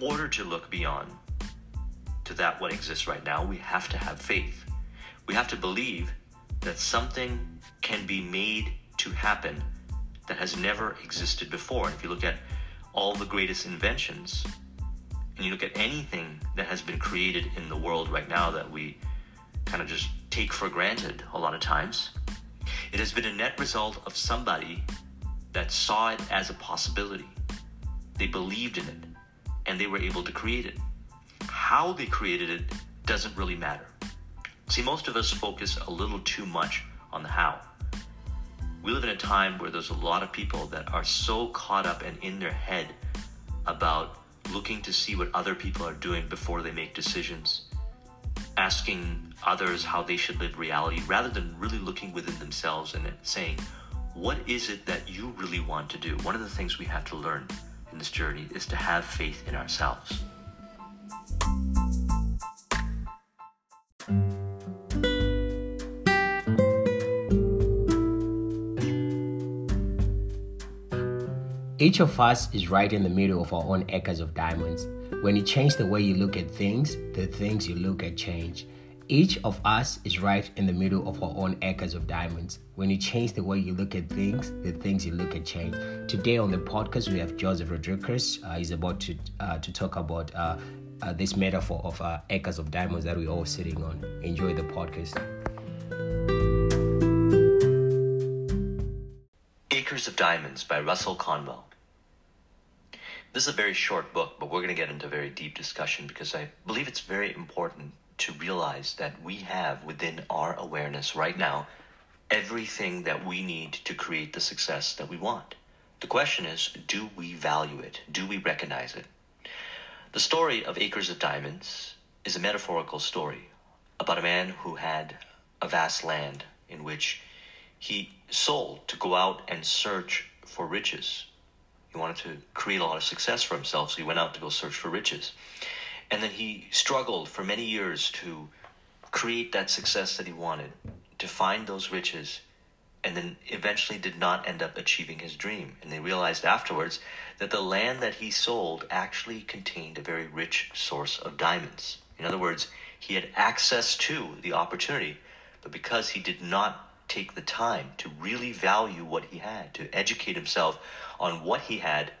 order to look beyond to that what exists right now, we have to have faith. We have to believe that something can be made to happen that has never existed before. And if you look at all the greatest inventions, and you look at anything that has been created in the world right now that we kind of just take for granted a lot of times, it has been a net result of somebody that saw it as a possibility. They believed in it and they were able to create it. How they created it doesn't really matter. See, most of us focus a little too much on the how. We live in a time where there's a lot of people that are so caught up and in their head about looking to see what other people are doing before they make decisions, asking others how they should live reality, rather than really looking within themselves and saying, what is it that you really want to do? One of the things we have to learn this journey is to have faith in ourselves. Each of us is right in the middle of our own acres of diamonds. When you change the way you look at things, the things you look at change. Each of us is right in the middle of our own acres of diamonds. When you change the way you look at things, the things you look at change. Today on the podcast, we have Joseph Rodriguez. Uh, he's about to uh, to talk about uh, uh this metaphor of uh, acres of diamonds that we're all sitting on. Enjoy the podcast. Acres of Diamonds by Russell Conwell. This is a very short book, but we're going to get into a very deep discussion because I believe it's very important to realize that we have within our awareness right now everything that we need to create the success that we want. The question is do we value it? Do we recognize it? The story of Acres of Diamonds is a metaphorical story about a man who had a vast land in which he sold to go out and search for riches he wanted to create a lot of success for himself, so he went out to go search for riches. And then he struggled for many years to create that success that he wanted, to find those riches, and then eventually did not end up achieving his dream. And they realized afterwards that the land that he sold actually contained a very rich source of diamonds. In other words, he had access to the opportunity, but because he did not take the time to really value what he had, to educate himself on what he had,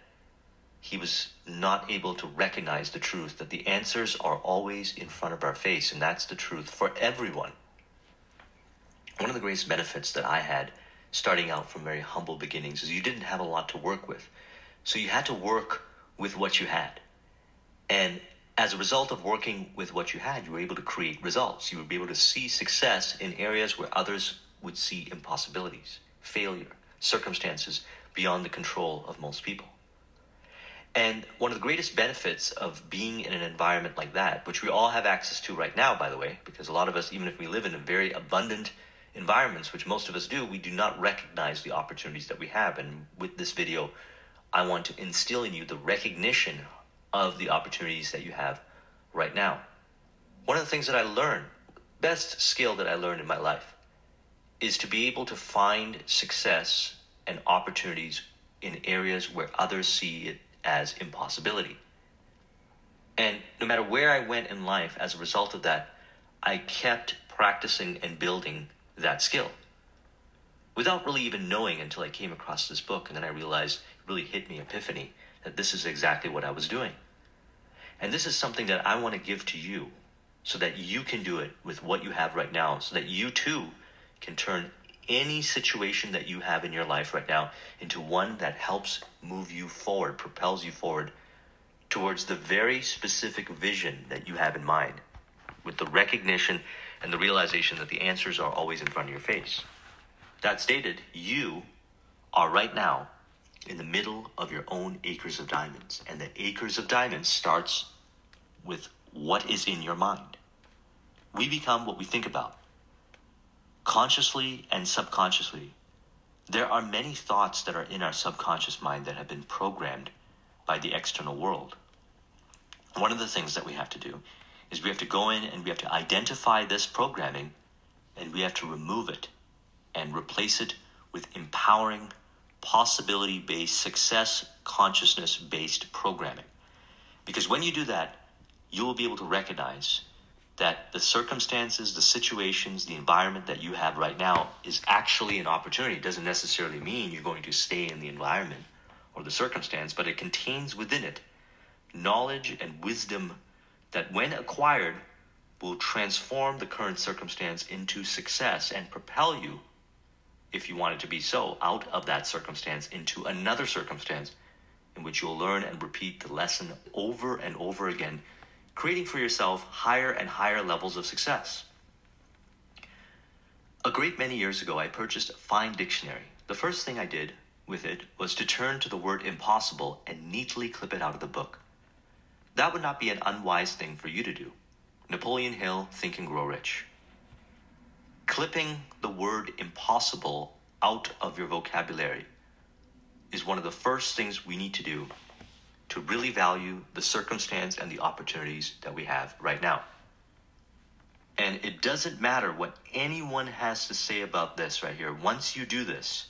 he was not able to recognize the truth that the answers are always in front of our face, and that's the truth for everyone. One of the greatest benefits that I had starting out from very humble beginnings is you didn't have a lot to work with. So you had to work with what you had. And as a result of working with what you had, you were able to create results. You would be able to see success in areas where others would see impossibilities, failure, circumstances beyond the control of most people. And one of the greatest benefits of being in an environment like that, which we all have access to right now, by the way, because a lot of us, even if we live in a very abundant environments, which most of us do, we do not recognize the opportunities that we have. And with this video, I want to instill in you the recognition of the opportunities that you have right now. One of the things that I learned, best skill that I learned in my life, is to be able to find success and opportunities in areas where others see it as impossibility. And no matter where I went in life as a result of that, I kept practicing and building that skill without really even knowing until I came across this book. And then I realized, it really hit me epiphany, that this is exactly what I was doing. And this is something that I want to give to you so that you can do it with what you have right now, so that you too can turn any situation that you have in your life right now into one that helps move you forward, propels you forward towards the very specific vision that you have in mind, with the recognition and the realization that the answers are always in front of your face. That stated, you are right now in the middle of your own acres of diamonds, and the acres of diamonds starts with what is in your mind. We become what we think about consciously and subconsciously, there are many thoughts that are in our subconscious mind that have been programmed by the external world. One of the things that we have to do is we have to go in and we have to identify this programming and we have to remove it and replace it with empowering, possibility based, success consciousness based programming. Because when you do that, you will be able to recognize that the circumstances, the situations, the environment that you have right now is actually an opportunity. It doesn't necessarily mean you're going to stay in the environment or the circumstance, but it contains within it knowledge and wisdom that, when acquired, will transform the current circumstance into success and propel you, if you want it to be so, out of that circumstance into another circumstance in which you'll learn and repeat the lesson over and over again creating for yourself higher and higher levels of success. A great many years ago, I purchased a fine dictionary. The first thing I did with it was to turn to the word impossible and neatly clip it out of the book. That would not be an unwise thing for you to do. Napoleon Hill, Think and Grow Rich. Clipping the word impossible out of your vocabulary is one of the first things we need to do to really value the circumstance and the opportunities that we have right now. And it doesn't matter what anyone has to say about this right here. Once you do this,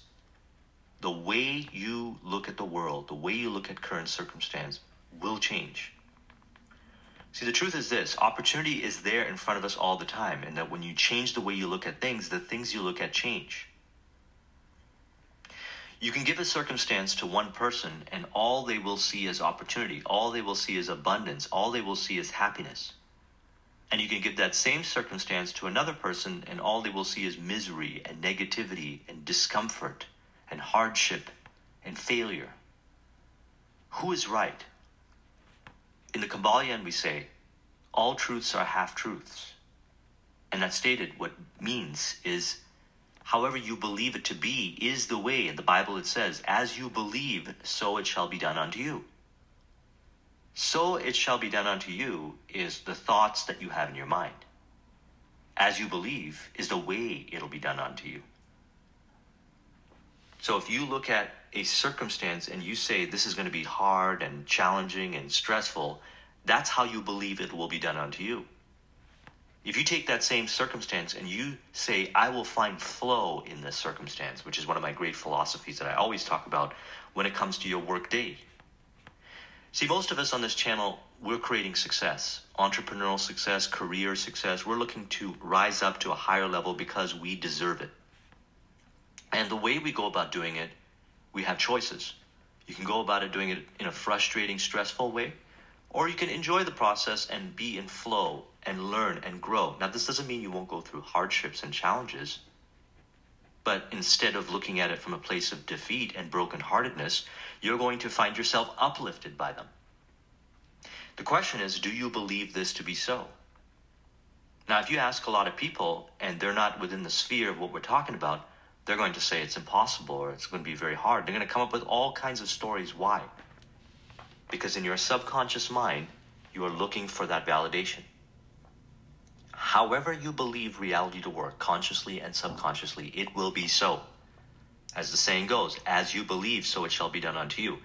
the way you look at the world, the way you look at current circumstance will change. See, the truth is this opportunity is there in front of us all the time, and that when you change the way you look at things, the things you look at change. You can give a circumstance to one person, and all they will see is opportunity, all they will see is abundance, all they will see is happiness. And you can give that same circumstance to another person, and all they will see is misery and negativity and discomfort and hardship and failure. Who is right? In the Kybalion, we say, all truths are half truths. And that stated, what means is however you believe it to be is the way. In the Bible it says, As you believe, so it shall be done unto you. So it shall be done unto you is the thoughts that you have in your mind. As you believe is the way it'll be done unto you. So if you look at a circumstance and you say this is going to be hard and challenging and stressful, that's how you believe it will be done unto you. If you take that same circumstance and you say, I will find flow in this circumstance, which is one of my great philosophies that I always talk about when it comes to your work day. See, most of us on this channel, we're creating success, entrepreneurial success, career success. We're looking to rise up to a higher level because we deserve it. And the way we go about doing it, we have choices. You can go about it doing it in a frustrating, stressful way, or you can enjoy the process and be in flow and learn and grow. Now, this doesn't mean you won't go through hardships and challenges, but instead of looking at it from a place of defeat and brokenheartedness, you're going to find yourself uplifted by them. The question is do you believe this to be so? Now, if you ask a lot of people and they're not within the sphere of what we're talking about, they're going to say it's impossible or it's going to be very hard. They're going to come up with all kinds of stories. Why? Because in your subconscious mind, you are looking for that validation. However, you believe reality to work, consciously and subconsciously, it will be so. As the saying goes, as you believe, so it shall be done unto you.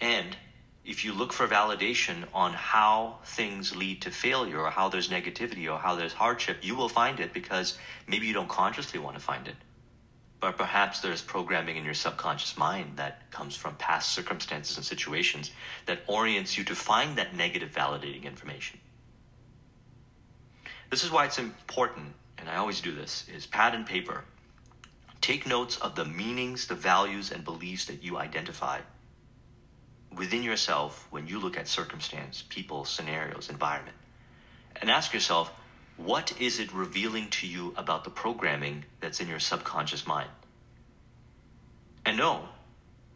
And if you look for validation on how things lead to failure or how there's negativity or how there's hardship, you will find it because maybe you don't consciously want to find it. But perhaps there's programming in your subconscious mind that comes from past circumstances and situations that orients you to find that negative validating information. This is why it's important, and I always do this, is pad and paper. Take notes of the meanings, the values, and beliefs that you identify within yourself when you look at circumstance, people, scenarios, environment. And ask yourself, what is it revealing to you about the programming that's in your subconscious mind? And know,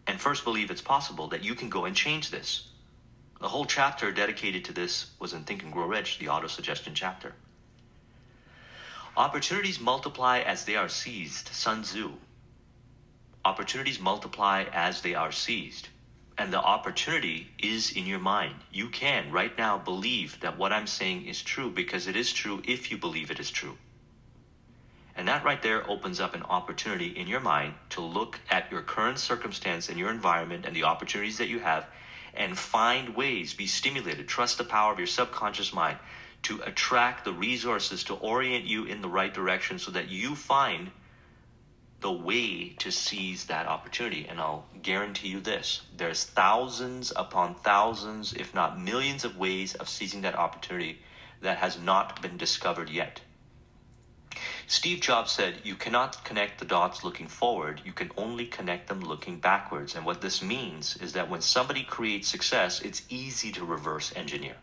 and first believe it's possible that you can go and change this. The whole chapter dedicated to this was in Think and Grow Rich, the auto suggestion chapter. Opportunities multiply as they are seized. Sun Tzu. Opportunities multiply as they are seized. And the opportunity is in your mind. You can right now believe that what I'm saying is true because it is true if you believe it is true. And that right there opens up an opportunity in your mind to look at your current circumstance and your environment and the opportunities that you have and find ways, be stimulated, trust the power of your subconscious mind to attract the resources to orient you in the right direction so that you find the way to seize that opportunity. And I'll guarantee you this there's thousands upon thousands, if not millions, of ways of seizing that opportunity that has not been discovered yet. Steve Jobs said, You cannot connect the dots looking forward, you can only connect them looking backwards. And what this means is that when somebody creates success, it's easy to reverse engineer.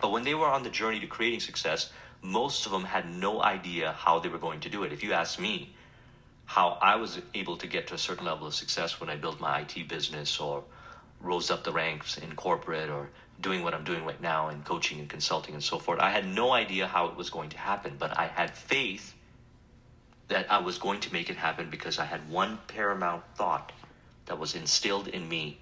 But when they were on the journey to creating success, most of them had no idea how they were going to do it. If you ask me how I was able to get to a certain level of success when I built my IT business or rose up the ranks in corporate or doing what I'm doing right now in coaching and consulting and so forth, I had no idea how it was going to happen, but I had faith that I was going to make it happen because I had one paramount thought that was instilled in me.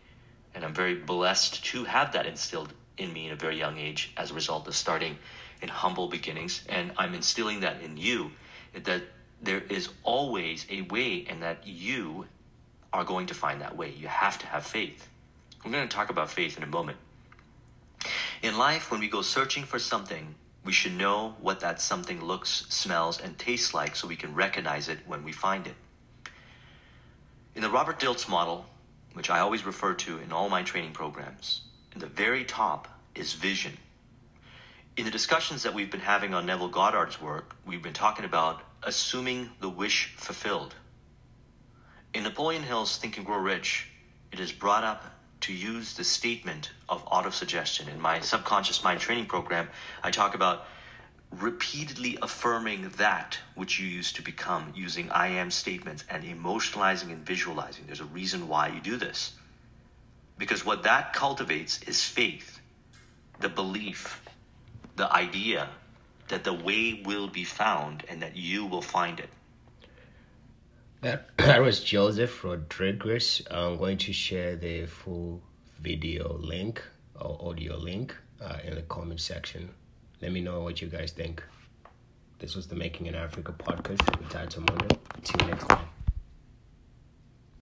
And I'm very blessed to have that instilled in me in a very young age as a result of starting in humble beginnings. And I'm instilling that in you that there is always a way and that you are going to find that way. You have to have faith. We're going to talk about faith in a moment. In life, when we go searching for something, we should know what that something looks, smells, and tastes like so we can recognize it when we find it. In the Robert Dilts model, which I always refer to in all my training programs, in the very top is vision. In the discussions that we've been having on Neville Goddard's work, we've been talking about assuming the wish fulfilled. In Napoleon Hill's Think and Grow Rich, it is brought up to use the statement of autosuggestion. In my subconscious mind training program, I talk about repeatedly affirming that which you used to become using I am statements and emotionalizing and visualizing. There's a reason why you do this. Because what that cultivates is faith, the belief the idea that the way will be found and that you will find it. That, that was Joseph Rodriguez. I'm going to share the full video link or audio link uh, in the comment section. Let me know what you guys think. This was the Making in Africa podcast with Tato Mundo. See you next time.